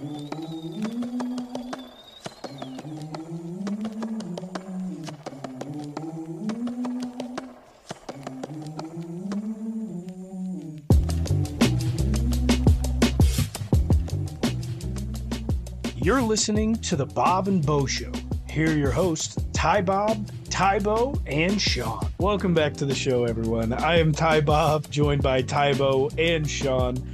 You're listening to the Bob and Bo Show. Here are your hosts, Ty Bob, Tybo, and Sean. Welcome back to the show, everyone. I am Ty Bob, joined by Tybo and Sean.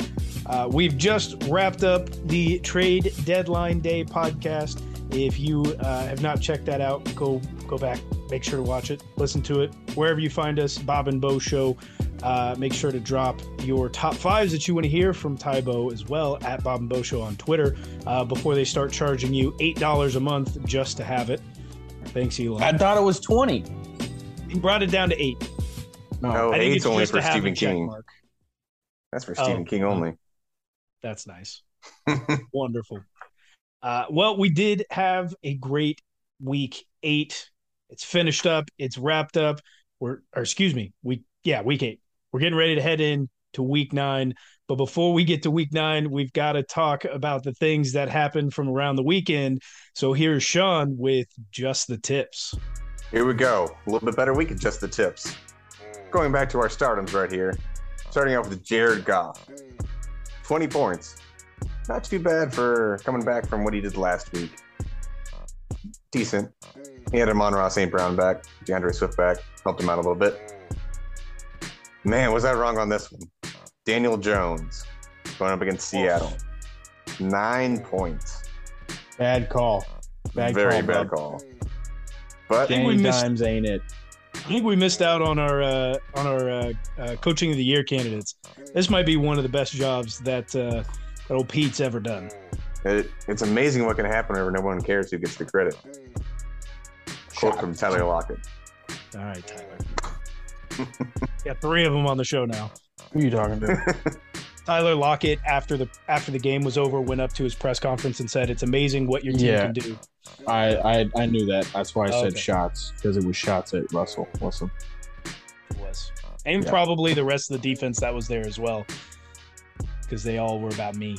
Uh, we've just wrapped up the Trade Deadline Day podcast. If you uh, have not checked that out, go go back, make sure to watch it, listen to it wherever you find us. Bob and Bo Show. Uh, make sure to drop your top fives that you want to hear from Tybo as well at Bob and Bo Show on Twitter uh, before they start charging you eight dollars a month just to have it. Thanks, Elon. I thought it was 20. He brought it down to eight. No, I think eight's it's only just for Stephen King. mark. That's for Oh. Stephen King only. That's nice. Wonderful. Uh, well, we did have a great week eight. It's finished up. It's wrapped up. We're, or excuse me, week yeah, week eight. We're getting ready to head in to week nine. But before we get to week nine, we've got to talk about the things that happened from around the weekend. So here's Sean with just the tips. Here we go. A little bit better week at just the tips. Going back to our stardoms right here. Starting off with Jared Goff. 20 points. Not too bad for coming back from what he did last week. Decent. He had Amon-Ra St. Brown back, DeAndre Swift back, helped him out a little bit. Man, was I wrong on this one? Daniel Jones going up against Seattle. Nine points. Bad call. Bad Very call, bad bub. call. But think we Danny missed- Dimes ain't it. I think we missed out on our uh, on our uh, uh, coaching of the year candidates. This might be one of the best jobs that uh, that old Pete's ever done. It, it's amazing what can happen whenever no one cares who gets the credit. Quote from Tyler Lockett. All right, Tyler. Got three of them on the show now. Who are you talking to? Tyler Lockett, after the after the game was over, went up to his press conference and said, "It's amazing what your team Yeah. can do." I, I I knew that. That's why I oh, said Okay. shots because it was shots at Russell Wilson. It was, and Yeah. probably the rest of the defense that was there as well, because they all were about me.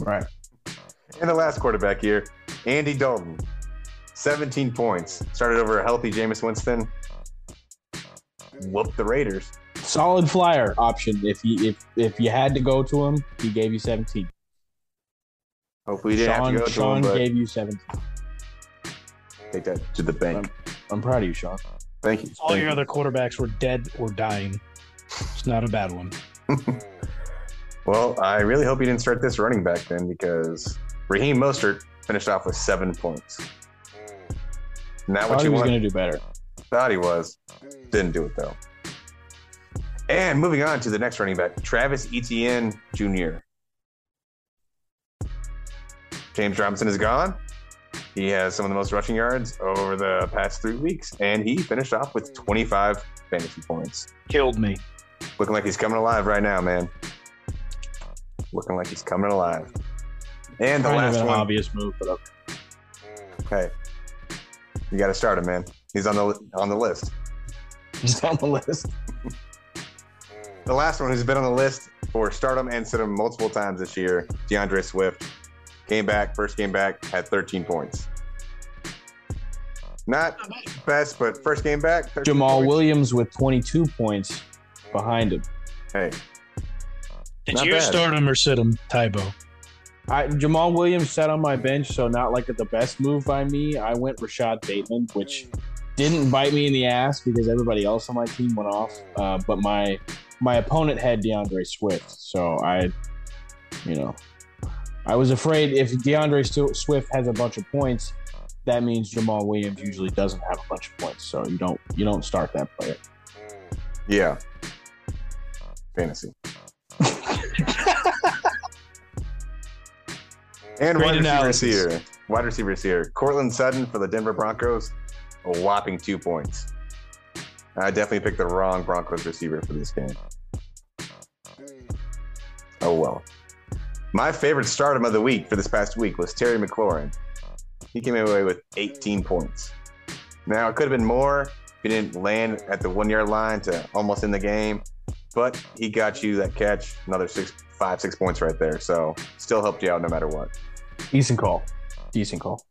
Right. And the last quarterback here, Andy Dalton. 17 points. Started over a healthy Jameis Winston. Whooped the Raiders. Solid flyer option. If you if if you had to go to him, he gave you 17. Hopefully you didn't Sean, have to go to Sean him, but gave you 17. take that to the bank. I'm proud of you, Sean. Thank you. All Thank your you. other quarterbacks were dead or dying. It's not a bad one. Well, I really hope you didn't start this running back then because Raheem Mostert finished off with seven points. Not Thought what he you was going to do better. Thought he was. Didn't do it though. And moving on to the next running back, Travis Etienne Jr. James Robinson is gone. He has some of the most rushing yards over the past three weeks, and he finished off with 25 fantasy points. Killed me. Looking like he's coming alive right now, man. Looking like he's coming alive. And the Kind last one, obvious move, but okay. hey, you got to start him, man. He's on the on the list. he's on the list. The last one who's been on the list for stardom and sit him multiple times this year, DeAndre Swift, came back, first game back, had 13 points. Not best, but first game back. Jamal points. Williams with 22 points behind him. Hey, Did Not you bad. start him or sit him, Tybo? I, Jamaal Williams sat on my bench, so not like the best move by me. I went Rashod Bateman, which didn't bite me in the ass because everybody else on my team went off. Uh, but my my opponent had DeAndre Swift, so I, you know, I was afraid if DeAndre Swift has a bunch of points, that means Jamaal Williams usually doesn't have a bunch of points, so you don't you don't start that player. yeah. Fantasy. and Great wide receiver here. Wide receivers here. Courtland Sutton for the Denver Broncos, a whopping two points. I definitely picked the wrong Broncos receiver for this game. Oh well. My favorite stardom of the week for this past week was Terry McLaurin. He came away with 18 points. Now it could have been more if he didn't land at the one yard line to almost end the game, but he got you that catch, another six five, six points right there. So still helped you out no matter what. Decent call. Decent call.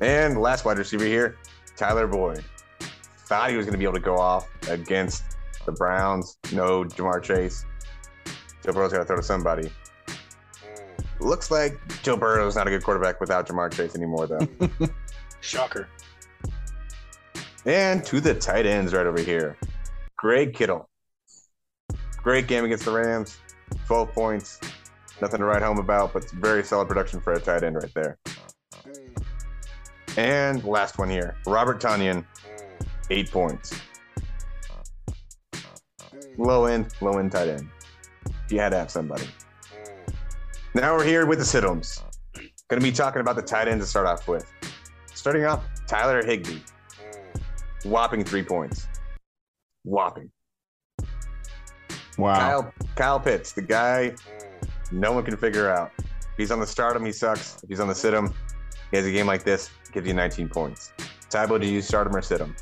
And last wide receiver here, Tyler Boyd. Thought he was going to be able to go off against the Browns. No Ja'Marr Chase. Joe Burrow's got to throw to somebody. Looks like Joe Burrow is not a good quarterback without Ja'Marr Chase anymore, though. Shocker. and to the tight ends right over here. Greg Kittle. Great game against the Rams. 12 points. Nothing to write home about, but very solid production for a tight end right there. And last one here Robert Tonyan, eight points. Low end, low end tight end. You had to have somebody. Now we're here with the Siddums. Going to be talking about the tight end to start off with. Starting off, Tyler Higbee. Whopping three points. Whopping. Wow. Kyle Kyle Pitts, the guy no one can figure out. If he's on the stardom, he sucks. If he's on the sit him, he has a game like this, gives you 19 points. Tybo, do you start him or sit him?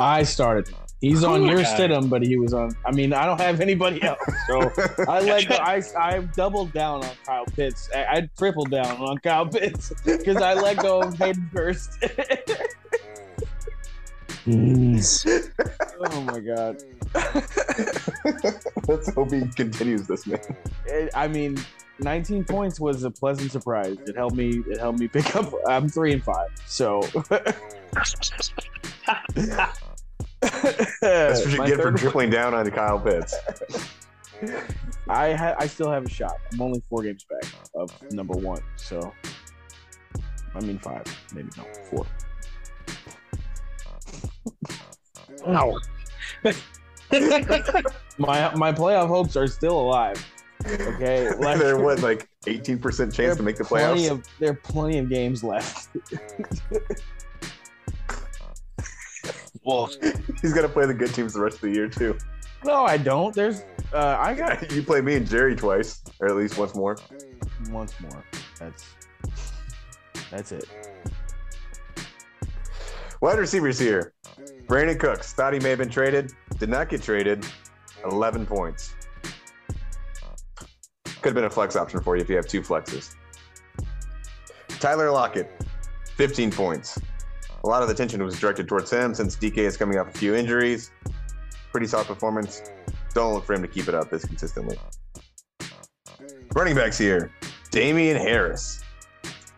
I started. He's oh on your guy. stidham, but he was on. I mean, I don't have anybody else, so I let go. I I doubled down on Kyle Pitts. I, I tripled down on Kyle Pitts because I let go of Hayden first. oh my god! Let's hope he continues this, man. It- I mean, 19 points was a pleasant surprise. It helped me. It helped me pick up. I'm three and five, so. That's what you get for third- tripling down on Kyle Pitts. I ha- I still have a shot. I'm only four games back of number one, so I mean five, maybe no four. Ow. My my playoff hopes are still alive. Okay, like there was like 18% chance to make the plenty playoffs. of there are plenty of games left. Well, He's got to play the good teams the rest of the year, too. No, I don't. There's uh, I got You play me and Jerry twice, or at least once more. once more. That's that's it. Wide receivers here. Brandin Cooks thought he may have been traded, did not get traded. 11 points. Could have been a flex option for you if you have two flexes. Tyler Lockett, 15 points. A lot of the attention was directed towards him since DK is coming off a few injuries. Pretty solid performance. Don't look for him to keep it up this consistently. Running backs here. Damien Harris.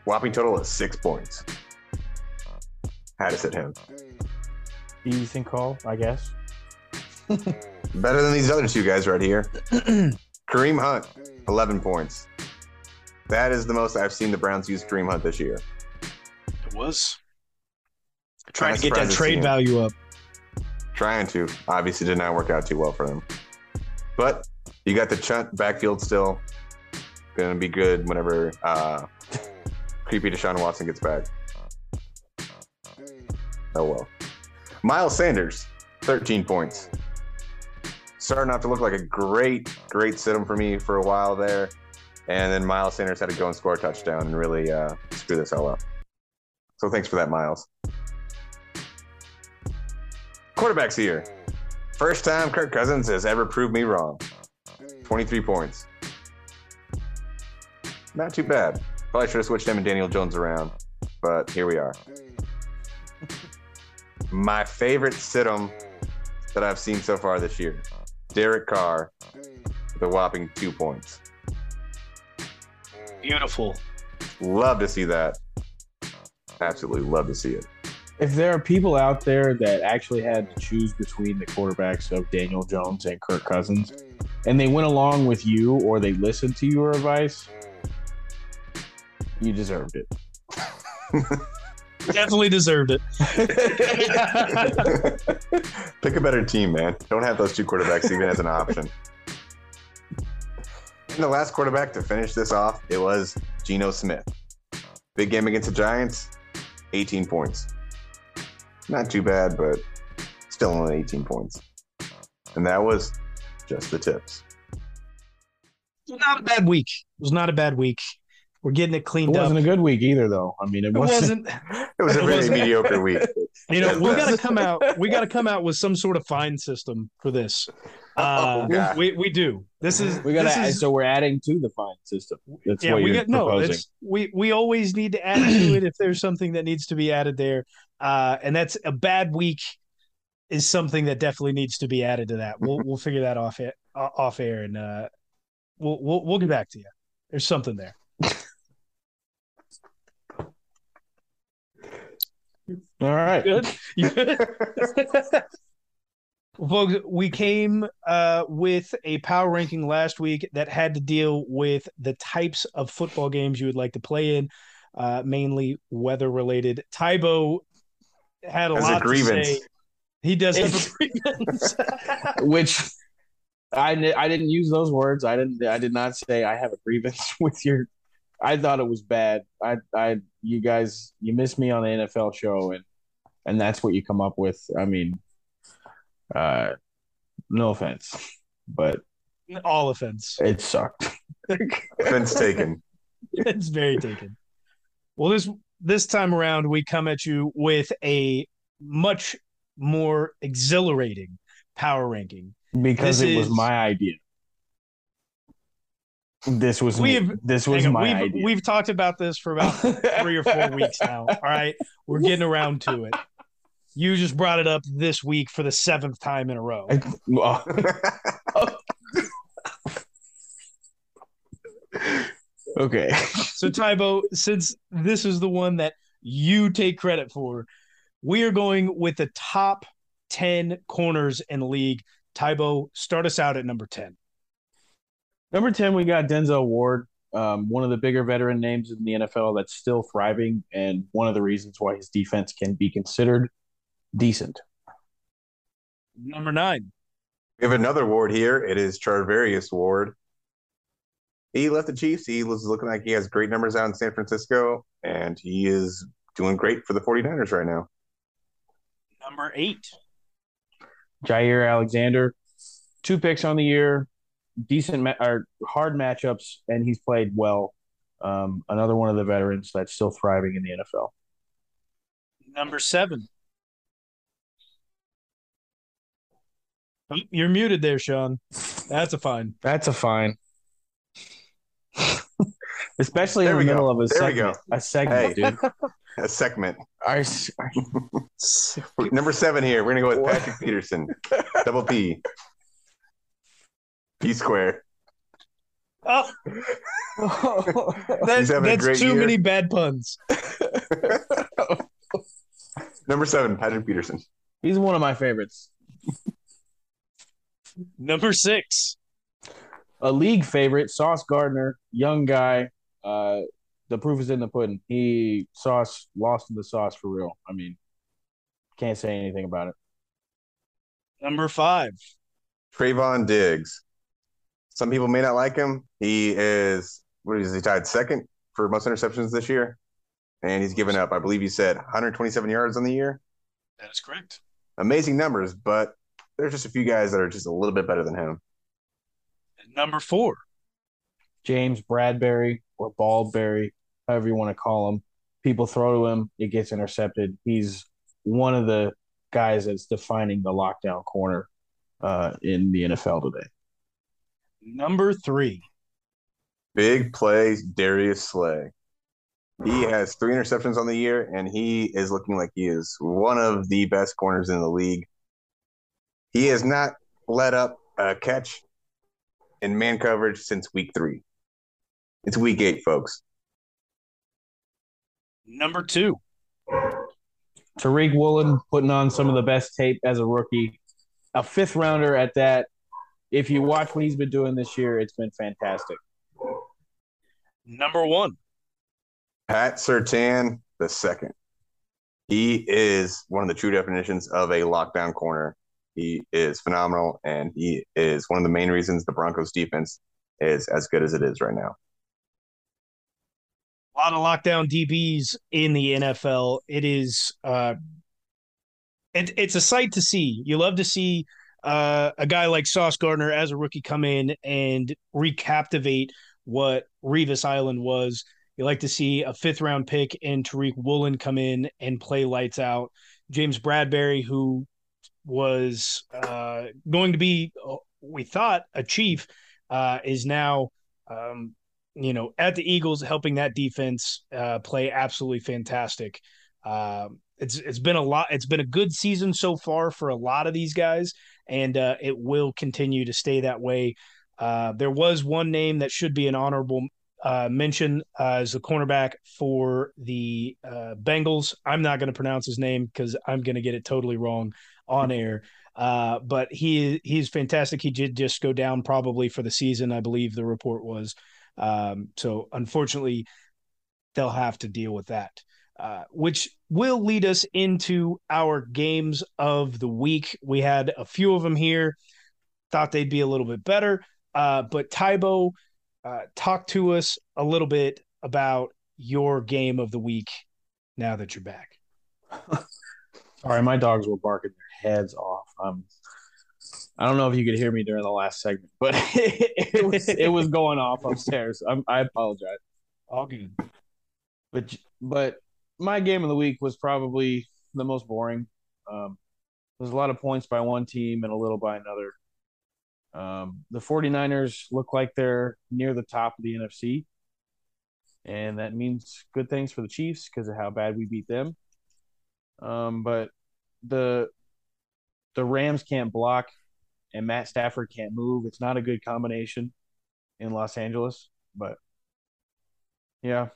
Whopping total of six points. Had to sit him. Decent call, I guess. Better than these other two guys right here. Kareem Hunt, 11 points. That is the most I've seen the Browns use Kareem Hunt this year. it was trying to get that surprised to see trade value up. Trying to. Obviously, did not work out too well for them. But you got the Chunt backfield still. Going to be good whenever uh, creepy Deshaun Watson gets back. Oh well. Miles Sanders, 13 points. Starting off to look like a great, great sit for me for a while there. And then Miles Sanders had to go and score a touchdown and really uh, screw this all up. So thanks for that, Miles. Quarterbacks here. First time Kirk Cousins has ever proved me wrong. 23 points. Not too bad. Probably should have switched him and Daniel Jones around, but here we are. My favorite sit-em that I've seen so far this year. Derek Carr with a whopping two points. Beautiful. Love to see that. Absolutely love to see it. If there are people out there that actually had to choose between the quarterbacks of Daniel Jones and Kirk Cousins, and they went along with you or they listened to your advice, you deserved it. Definitely deserved it. Pick a better team, man. Don't have those two quarterbacks even as an option. And the last quarterback to finish this off, it was Geno Smith. Big game against the Giants, 18 points. Not too bad, but still only 18 points. And that was just the tips. It was not a bad week. It was not a bad week. We're getting it It cleaned up. It wasn't a good week either, though. I mean, it It wasn't. wasn't. It was a It very wasn't- mediocre week. You know, we got to come out. We got to come out with some sort of fine system for this. Uh, Oh, we we do. This is We got to. So we're adding to the fine system. That's yeah, what we you're get no. It's we we always need to add to it if there's something that needs to be added there. Uh, and that's a bad week is something that definitely needs to be added to that. We'll we'll figure that off it off air and uh, we'll we'll we'll get back to you. There's something there. All right. Good. Good? Folks, we came uh, with a power ranking last week that had to deal with the types of football games you would like to play in, uh, mainly weather related. Tybo had a As a lot grievance. to say. He does have a grievance. Which I I didn't use those words. I didn't. I did not say I have a grievance with your. I thought it was bad. I I you guys you missed me on the NFL show and and that's what you come up with. I mean, uh, no offense, but All offense. it sucked. Offense taken. it's very taken. Well, this this time around, we come at you with a much more exhilarating power ranking. because This it was my idea. This was We've- this was on, my we've idea. we've talked about this for about three or four weeks now. All right, we're getting around to it. You just brought it up this week for the seventh time in a row. Well, okay. So Tybo, since this is the one that you take credit for, we are going with the top ten corners in the league. Tybo, start us out at number ten. Number 10, we got Denzel Ward, um, one of the bigger veteran names in the NFL that's still thriving, and one of the reasons why his defense can be considered decent. Number nine. We have another Ward here. It is Charvarius Ward. He left the Chiefs. He was looking like he has great numbers out in San Francisco, and he is doing great for the 49ers right now. Number eight. Jaire Alexander, two picks on the year, decent ma- or hard matchups, and he's played well. Um, another one of the veterans that's still thriving in the NFL. Number seven. Oh, You're muted there, Sean. That's a fine. That's a fine. Especially There in the we go. middle of a There we segment. A segment, Hey. dude. A segment. I, Number seven here. We're going to go with Patrick Peterson. Double P. P square. Oh, that's, He's having a that's too year. many bad puns. Number seven, Patrick Peterson. He's one of my favorites. Number six. A league favorite, Sauce Gardner, young guy. Uh, the proof is in the pudding. He sauce lost in the sauce for real. I mean, can't say anything about it. Number five. Trevon Diggs. Some people may not like him. He is, what is he tied second for most interceptions this year? And he's given up, I believe you said 127 yards on the year. That is correct. Amazing numbers, but there's just a few guys that are just a little bit better than him. And number four. James Bradberry or Baldberry, however you want to call him. People throw to him, it gets intercepted. He's one of the guys that's defining the lockdown corner uh, in the NFL today. Number three. Big plays, Darius Slay. He has three interceptions on the year, and he is looking like he is one of the best corners in the league. He has not let up a catch in man coverage since week three. It's week eight, folks. Number two. Tariq Woolen putting on some of the best tape as a rookie, a fifth rounder at that. If you watch what he's been doing this year, it's been fantastic. Number one. Pat Surtain the second. He is one of the true definitions of a lockdown corner. He is phenomenal, and he is one of the main reasons the Broncos defense is as good as it is right now. A lot of lockdown DBs in the NFL. It is uh it, it's a sight to see. You love to see uh, a guy like Sauce Gardner as a rookie come in and recaptivate what Revis Island was. You like to see a fifth round pick and Tariq Woolen come in and play lights out. James Bradberry, who was uh, going to be we thought a chief uh, is now um, you know at the Eagles helping that defense uh, play absolutely fantastic. Um, it's it's been a lot. It's been a good season so far for a lot of these guys, and uh, it will continue to stay that way. Uh, there was one name that should be an honorable uh, mention uh, as the cornerback for the uh, Bengals. I'm not going to pronounce his name because I'm going to get it totally wrong on air. Uh, but he he's fantastic. He did just go down probably for the season, I believe the report was. Um, so unfortunately, they'll have to deal with that, uh, which will lead us into our games of the week. We had a few of them here. Thought they'd be a little bit better, uh, but Tybo uh, talk to us a little bit about your game of the week now that you're back. Sorry, my dogs were barking heads off. Um, I don't know if you could hear me during the last segment, but it, was it was going off upstairs. I'm, I apologize. All good. But but my game of the week was probably the most boring. Um, there's a lot of points by one team and a little by another. Um, the 49ers look like they're near the top of the NFC. And that means good things for the Chiefs because of how bad we beat them. Um, but the the Rams can't block and Matt Stafford can't move. It's not a good combination in Los Angeles. But yeah.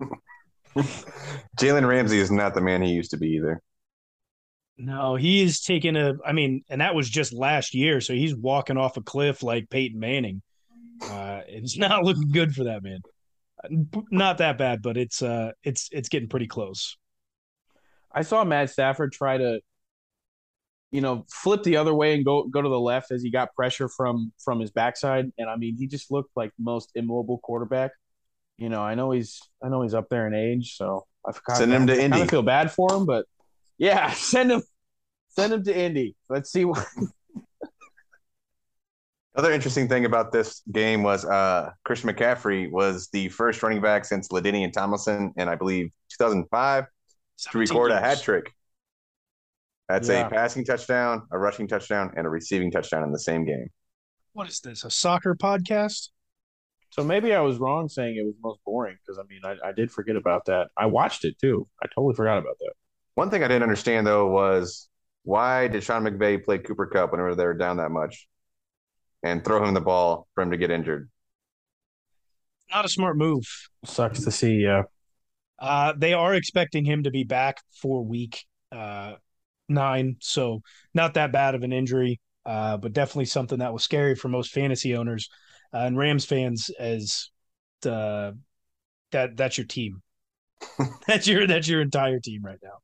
Jalen Ramsey is not the man he used to be either. No, he's taken a. I mean, and that was just last year, so he's walking off a cliff like Peyton Manning. Uh, it's not looking good for that man. Not that bad, but it's uh, it's it's getting pretty close. I saw Matt Stafford try to, you know, flip the other way and go go to the left as he got pressure from from his backside, and I mean, he just looked like the most immobile quarterback. You know, I know he's I know he's up there in age, so I send him to I Indy. kind of feel bad for him, but yeah, send him send him to Indy. Let's see what. Other interesting thing about this game was uh, Christian McCaffrey was the first running back since LaDainian Tomlinson and I believe 2005 to record a hat trick. That's Yeah. a passing touchdown, a rushing touchdown, and a receiving touchdown in the same game. What is this? A soccer podcast? So maybe I was wrong saying it was most boring because I mean I, I did forget about that. I watched it too. I totally forgot about that. One thing I didn't understand though was why did Sean McVay play Cooper Kupp whenever they were down that much and throw him the ball for him to get injured? Not a smart move. Sucks to see. Yeah. Uh, they are expecting him to be back for week uh, nine, so not that bad of an injury, uh, but definitely something that was scary for most fantasy owners uh, and Rams fans. As the that that's your team, that's your that's your entire team right now.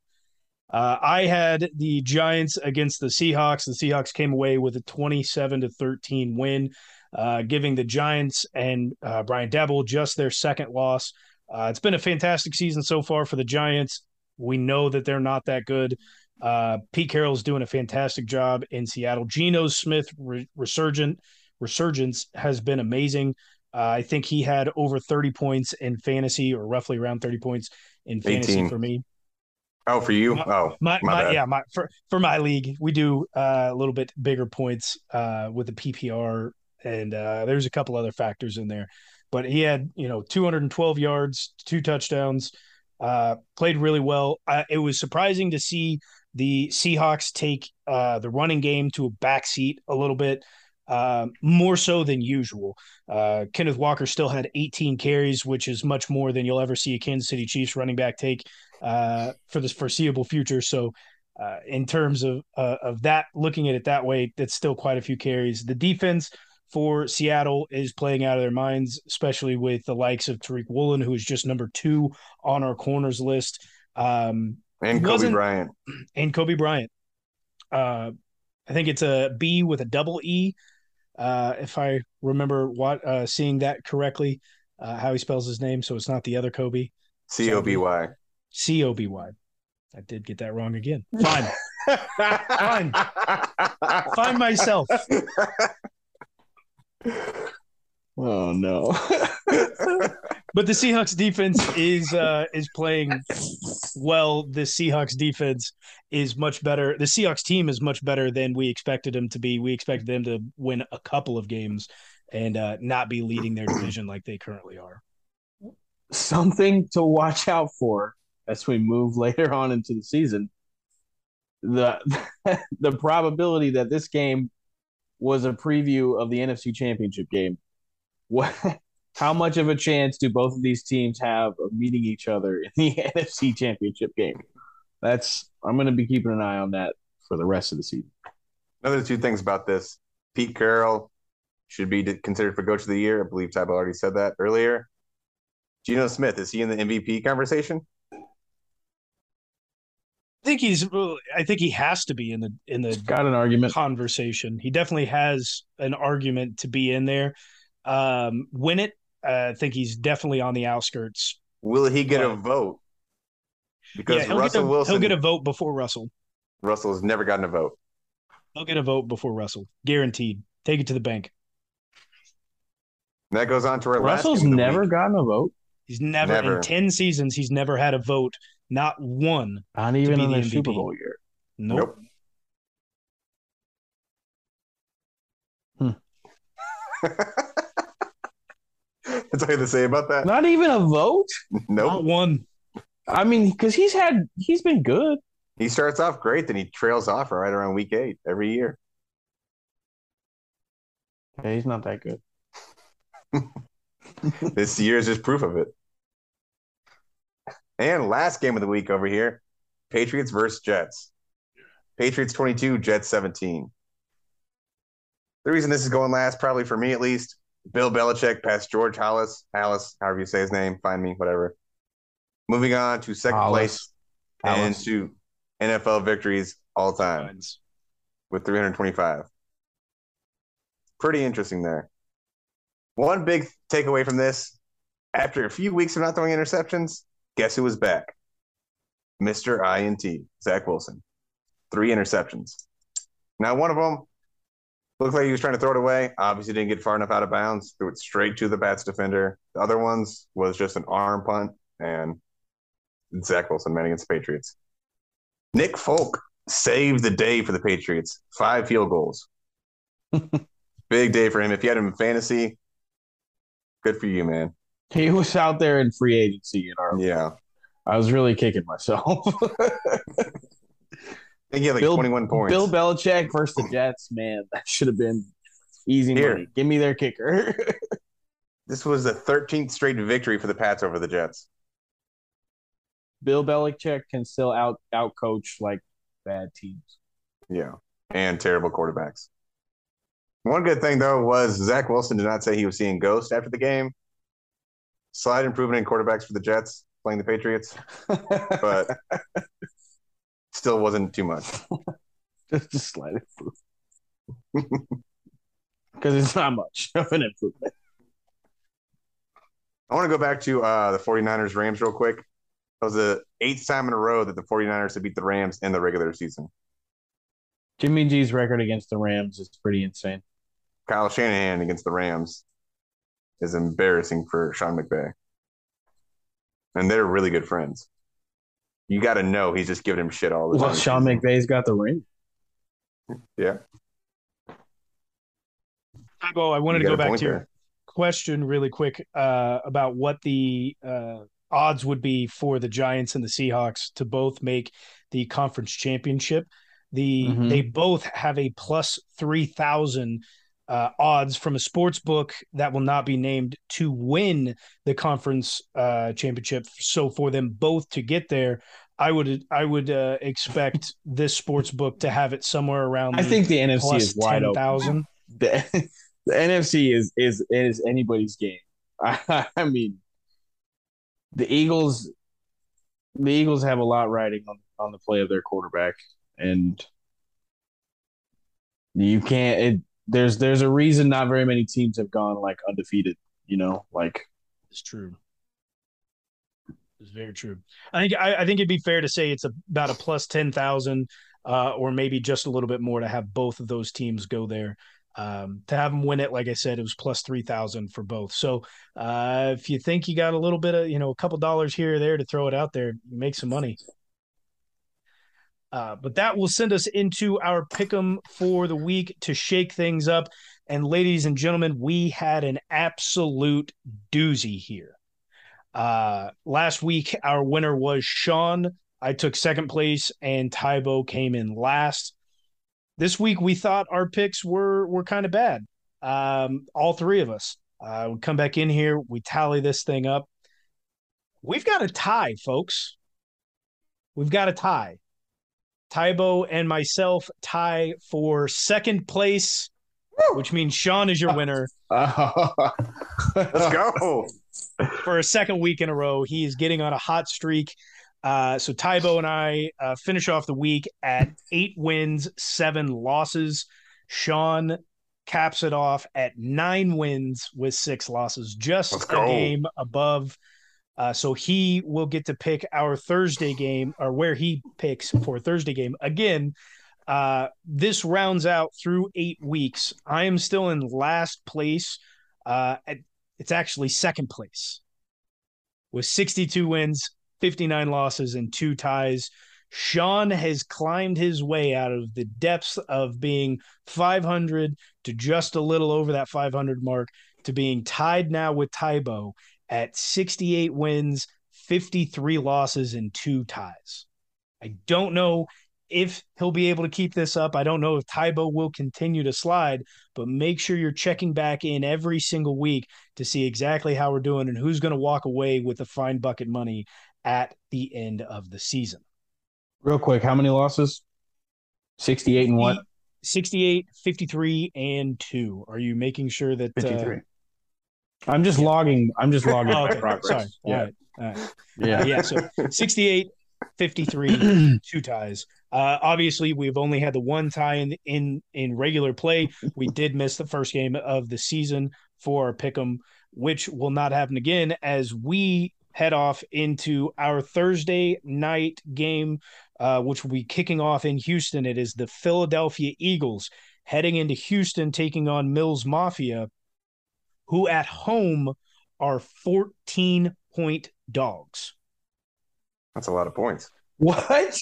Uh, I had the Giants against the Seahawks. The Seahawks came away with a twenty-seven to thirteen win, uh, giving the Giants and uh, Brian Daboll just their second loss. Uh, it's been a fantastic season so far for the Giants. We know that they're not that good. Uh, Pete Carroll's doing a fantastic job in Seattle. Geno Smith re- resurgent resurgence has been amazing. Uh, I think he had over 30 points in fantasy, or roughly around 30 points in fantasy 18. for me. Oh, for you? My- Oh, My, My my, yeah, my for for my league, we do uh, a little bit bigger points uh, with the PPR, and uh, there's a couple other factors in there. But he had you know 212 yards, two touchdowns, uh, played really well. Uh, it was surprising to see the Seahawks take uh, the running game to a backseat a little bit. Uh, more so than usual. Uh, Kenneth Walker still had 18 carries, which is much more than you'll ever see a Kansas City Chiefs running back take uh, for this foreseeable future. So, uh, in terms of uh, of that, looking at it that way, that's still quite a few carries. The defense for Seattle is playing out of their minds, especially with the likes of Tariq Woolen, who is just number two on our corners list, um, and Coby Bryant. and Coby Bryant. Uh, I think it's a B with a double E, uh, if I remember what uh, seeing that correctly, uh, how he spells his name. So it's not the other Kobe. C O B Y. C O B Y. I did get that wrong again. Fine. Fine. Find myself. Oh no. but the Seahawks defense is uh, is playing well. The Seahawks defense is much better. The Seahawks team is much better than we expected them to be. We expected them to win a couple of games and uh, not be leading their division like they currently are. Something to watch out for as we move later on into the season. The the probability that this game was a preview of the NFC Championship game. What how much of a chance do both of these teams have of meeting each other in the NFC Championship game? That's I'm going to be keeping an eye on that for the rest of the season. Another two things about this: Pete Carroll should be considered for Coach of the Year. I believe Tybo already said that earlier. Geno Smith is he in the MVP conversation? I think he's. I think he has to be in the in the got an argument conversation. He definitely has an argument to be in there. Um, win it. Uh, I think he's definitely on the outskirts. Will he get a vote? Because yeah, Russell a, Wilson, he'll get a vote before Russell. Russell has never gotten a vote. He'll get a vote before Russell, guaranteed. Take it to the bank. that goes on to our Russell's never week. gotten a vote. He's never, never, in ten seasons. He's never had a vote. Not one. Not even in the Super Bowl year. Nope. nope. Hmm. That's all you have to say about that. Not even a vote. No, nope. not one. I mean, because he's had he's been good. He starts off great, then he trails off right around week eight every year. Yeah, he's not that good. this year is just proof of it. And last game of the week over here Patriots versus Jets. Patriots 22, Jets 17. The reason this is going last, probably for me at least, Bill Belichick past George Halas, Halas, however you say his name, find me, whatever. Moving on to second Hollis. place and to NFL victories all time with 325. Pretty interesting there. One big takeaway from this after a few weeks of not throwing interceptions, guess who was back? Mr. INT, Zach Wilson. Three interceptions. Now, one of them looked like he was trying to throw it away. Obviously, didn't get far enough out of bounds. Threw it straight to the Pats defender. The other ones was just an arm punt, and Zach Wilson man against the Patriots. Nick Folk saved the day for the Patriots. Five field goals. Big day for him. If you had him in fantasy, good for you, man. He was out there in free agency in our yeah. I was really kicking myself. He had like Bill, 21 points. Bill Belichick versus the Jets, man, that should have been easy Here. money. Give me their kicker. this was the 13th straight victory for the Pats over the Jets. Bill Belichick can still out out coach like bad teams. Yeah, and terrible quarterbacks. One good thing though was Zach Wilson did not say he was seeing ghosts after the game. Slight improvement in quarterbacks for the Jets playing the Patriots, but still wasn't too much. just a slight improvement because it's not much of an improvement. I want to go back to uh, the 49ers Rams real quick. That was the eighth time in a row that the 49ers have beat the Rams in the regular season. Jimmy G's record against the Rams is pretty insane. Kyle Shanahan against the Rams is embarrassing for Sean McVay. And they're really good friends. You got to know he's just giving him shit all the well, time. Well, Sean McVay's got the ring. Yeah. Oh, I wanted you to go back to your question really quick uh, about what the uh, odds would be for the Giants and the Seahawks to both make the conference championship. The mm-hmm. they both have a plus three thousand uh, odds from a sports book that will not be named to win the conference uh, championship. So for them both to get there, I would I would uh, expect this sports book to have it somewhere around. I think the NFC is wide 10, open. The, the NFC is is is anybody's game. I, I mean, the Eagles, the Eagles have a lot riding on on the play of their quarterback, and you can't. It, there's there's a reason not very many teams have gone like undefeated. You know, like it's true. It's very true. I think I, I think it'd be fair to say it's about a plus ten thousand, uh, or maybe just a little bit more to have both of those teams go there. Um, to have them win it, like I said, it was plus 3,000 for both. So uh, if you think you got a little bit of, you know, a couple dollars here or there to throw it out there, make some money. Uh, but that will send us into our pick 'em for the week to shake things up. And ladies and gentlemen, we had an absolute doozy here. Uh, last week, our winner was Sean. I took second place, and Tybo came in last. This week, we thought our picks were were kind of bad. Um, all three of us. Uh, we come back in here, we tally this thing up. We've got a tie, folks. We've got a tie. Tybo and myself tie for second place, which means Sean is your winner. Let's go. for a second week in a row. He is getting on a hot streak. Uh, so Tybo and I uh, finish off the week at eight wins, seven losses. Sean caps it off at nine wins with six losses, just a game above. Uh, so he will get to pick our Thursday game or where he picks for Thursday game. Again, uh, this rounds out through eight weeks. I am still in last place. Uh, it's actually second place with 62 wins, 59 losses, and two ties. Sean has climbed his way out of the depths of being 500 to just a little over that 500 mark to being tied now with Tybo at 68 wins, 53 losses, and two ties. I don't know if he'll be able to keep this up. I don't know if Tybo will continue to slide, but make sure you're checking back in every single week to see exactly how we're doing and who's going to walk away with the fine bucket money at the end of the season. Real quick, how many losses? 68 and what? 68, 53, and 2. Are you making sure that uh, 53. I'm just logging. I'm just logging Oh, okay. progress. Sorry. Yeah. right. All right. Yeah. Uh, yeah. So 68, 53, two ties. Uh, obviously, we've only had the one tie in in in regular play. We did miss the first game of the season for our pick'em, which will not happen again as we head off into our Thursday night game, uh, which will be kicking off in Houston. It is the Philadelphia Eagles heading into Houston, taking on Mills Mafia, who at home are 14 point dogs. That's a lot of points. What?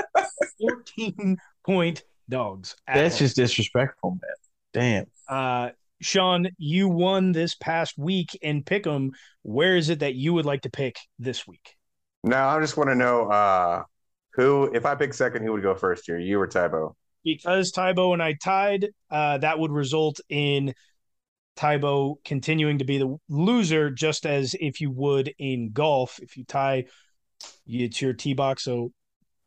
14 point dogs. That's home. just disrespectful, man. Damn. uh Sean, you won this past week in Pick'em. Where is it that you would like to pick this week? Now I just want to know uh, who, if I pick second, who would go first here? You or Tybo? Because Tybo and I tied, uh, that would result in Tybo continuing to be the loser, just as if you would in golf. If you tie, it's your tee box. So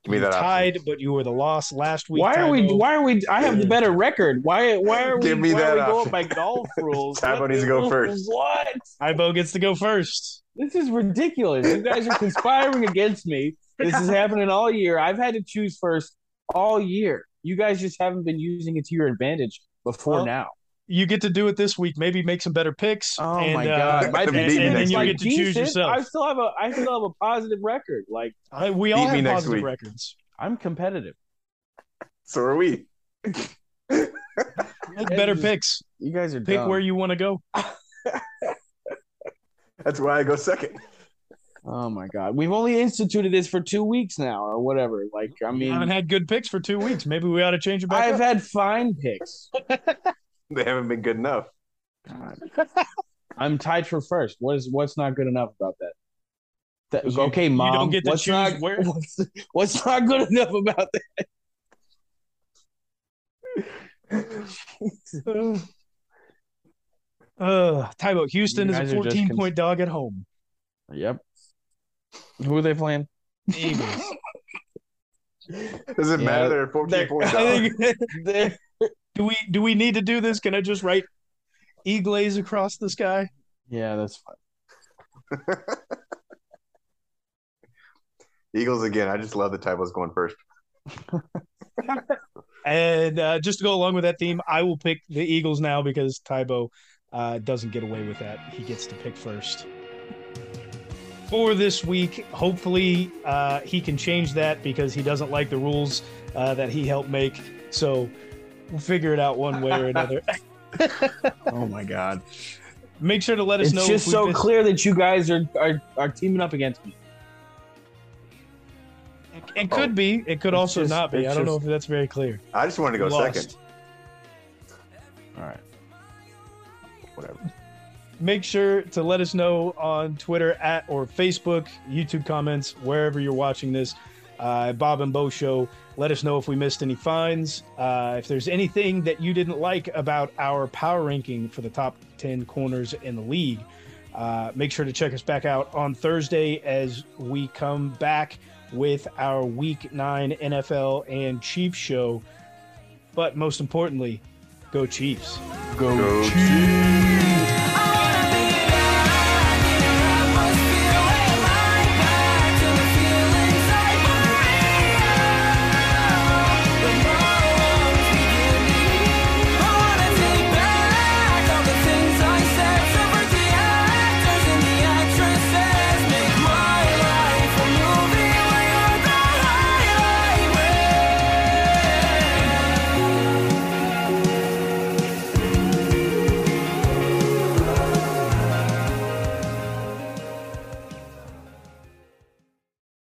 Give me you that option. tied, but you were the loss last week. Why are we? Why are we? I have the better record. Why? Why are we? Give me why are that we going option. by golf rules? Tybo What needs to the- go first. What? Tybo gets to go first. This is ridiculous. You guys are conspiring against me. This is happening all year. I've had to choose first all year. You guys just haven't been using it to your advantage before Well, now. You get to do it this week. Maybe make some better picks. Oh and, my uh, god! My, Then and, beat and you week. get to choose yourself. I still have a I still have a positive record. Like I, we all have positive week. records. I'm competitive. So are we. Make better just- picks. You guys are Pick dumb. where you want to go. That's why I go second. Oh my god! We've only instituted this for two weeks now, or whatever. Like I mean, We haven't had good picks for two weeks. Maybe we ought to change it back. I've up. had fine picks. They haven't been good enough. God. I'm tied for first. What is what's not good enough about that? That- You- okay, you don't get to what's choose not where- what's, what's not good enough about that? Uh, Tybo, Houston is a guys are 14 cons- point dog at home. yep. Who are they playing? Eagles. Does it Yeah, matter? They're 14 they're- points I down. think, They're- do we do we need to do this? Can I just write Eagles across the sky? yeah, that's fine. Eagles again. I just love the Tybo's going first. And uh, just to go along with that theme, I will pick the Eagles now because Tybo uh, doesn't get away with that. He gets to pick first. For this week, hopefully uh, he can change that because he doesn't like the rules uh, that he helped make. So We'll figure it out one way or another. Oh my god. Make sure to let us It's know. It's just if so missed- clear that you guys are, are are teaming up against me. It could oh. be. It could It's also just- not be. I don't know if that's very clear. I just wanted to go Lost. second. All right. Whatever. Make sure to let us know on Twitter at or Facebook, YouTube comments, wherever you're watching this. Uh, Bob and Bo Show. Let us know if we missed any finds. Uh, if there's anything that you didn't like about our power ranking for the top 10 corners in the league, uh, make sure to check us back out on Thursday as we come back with our Week 9 NFL and Chiefs show. But most importantly, go Chiefs. Go, Go Chiefs.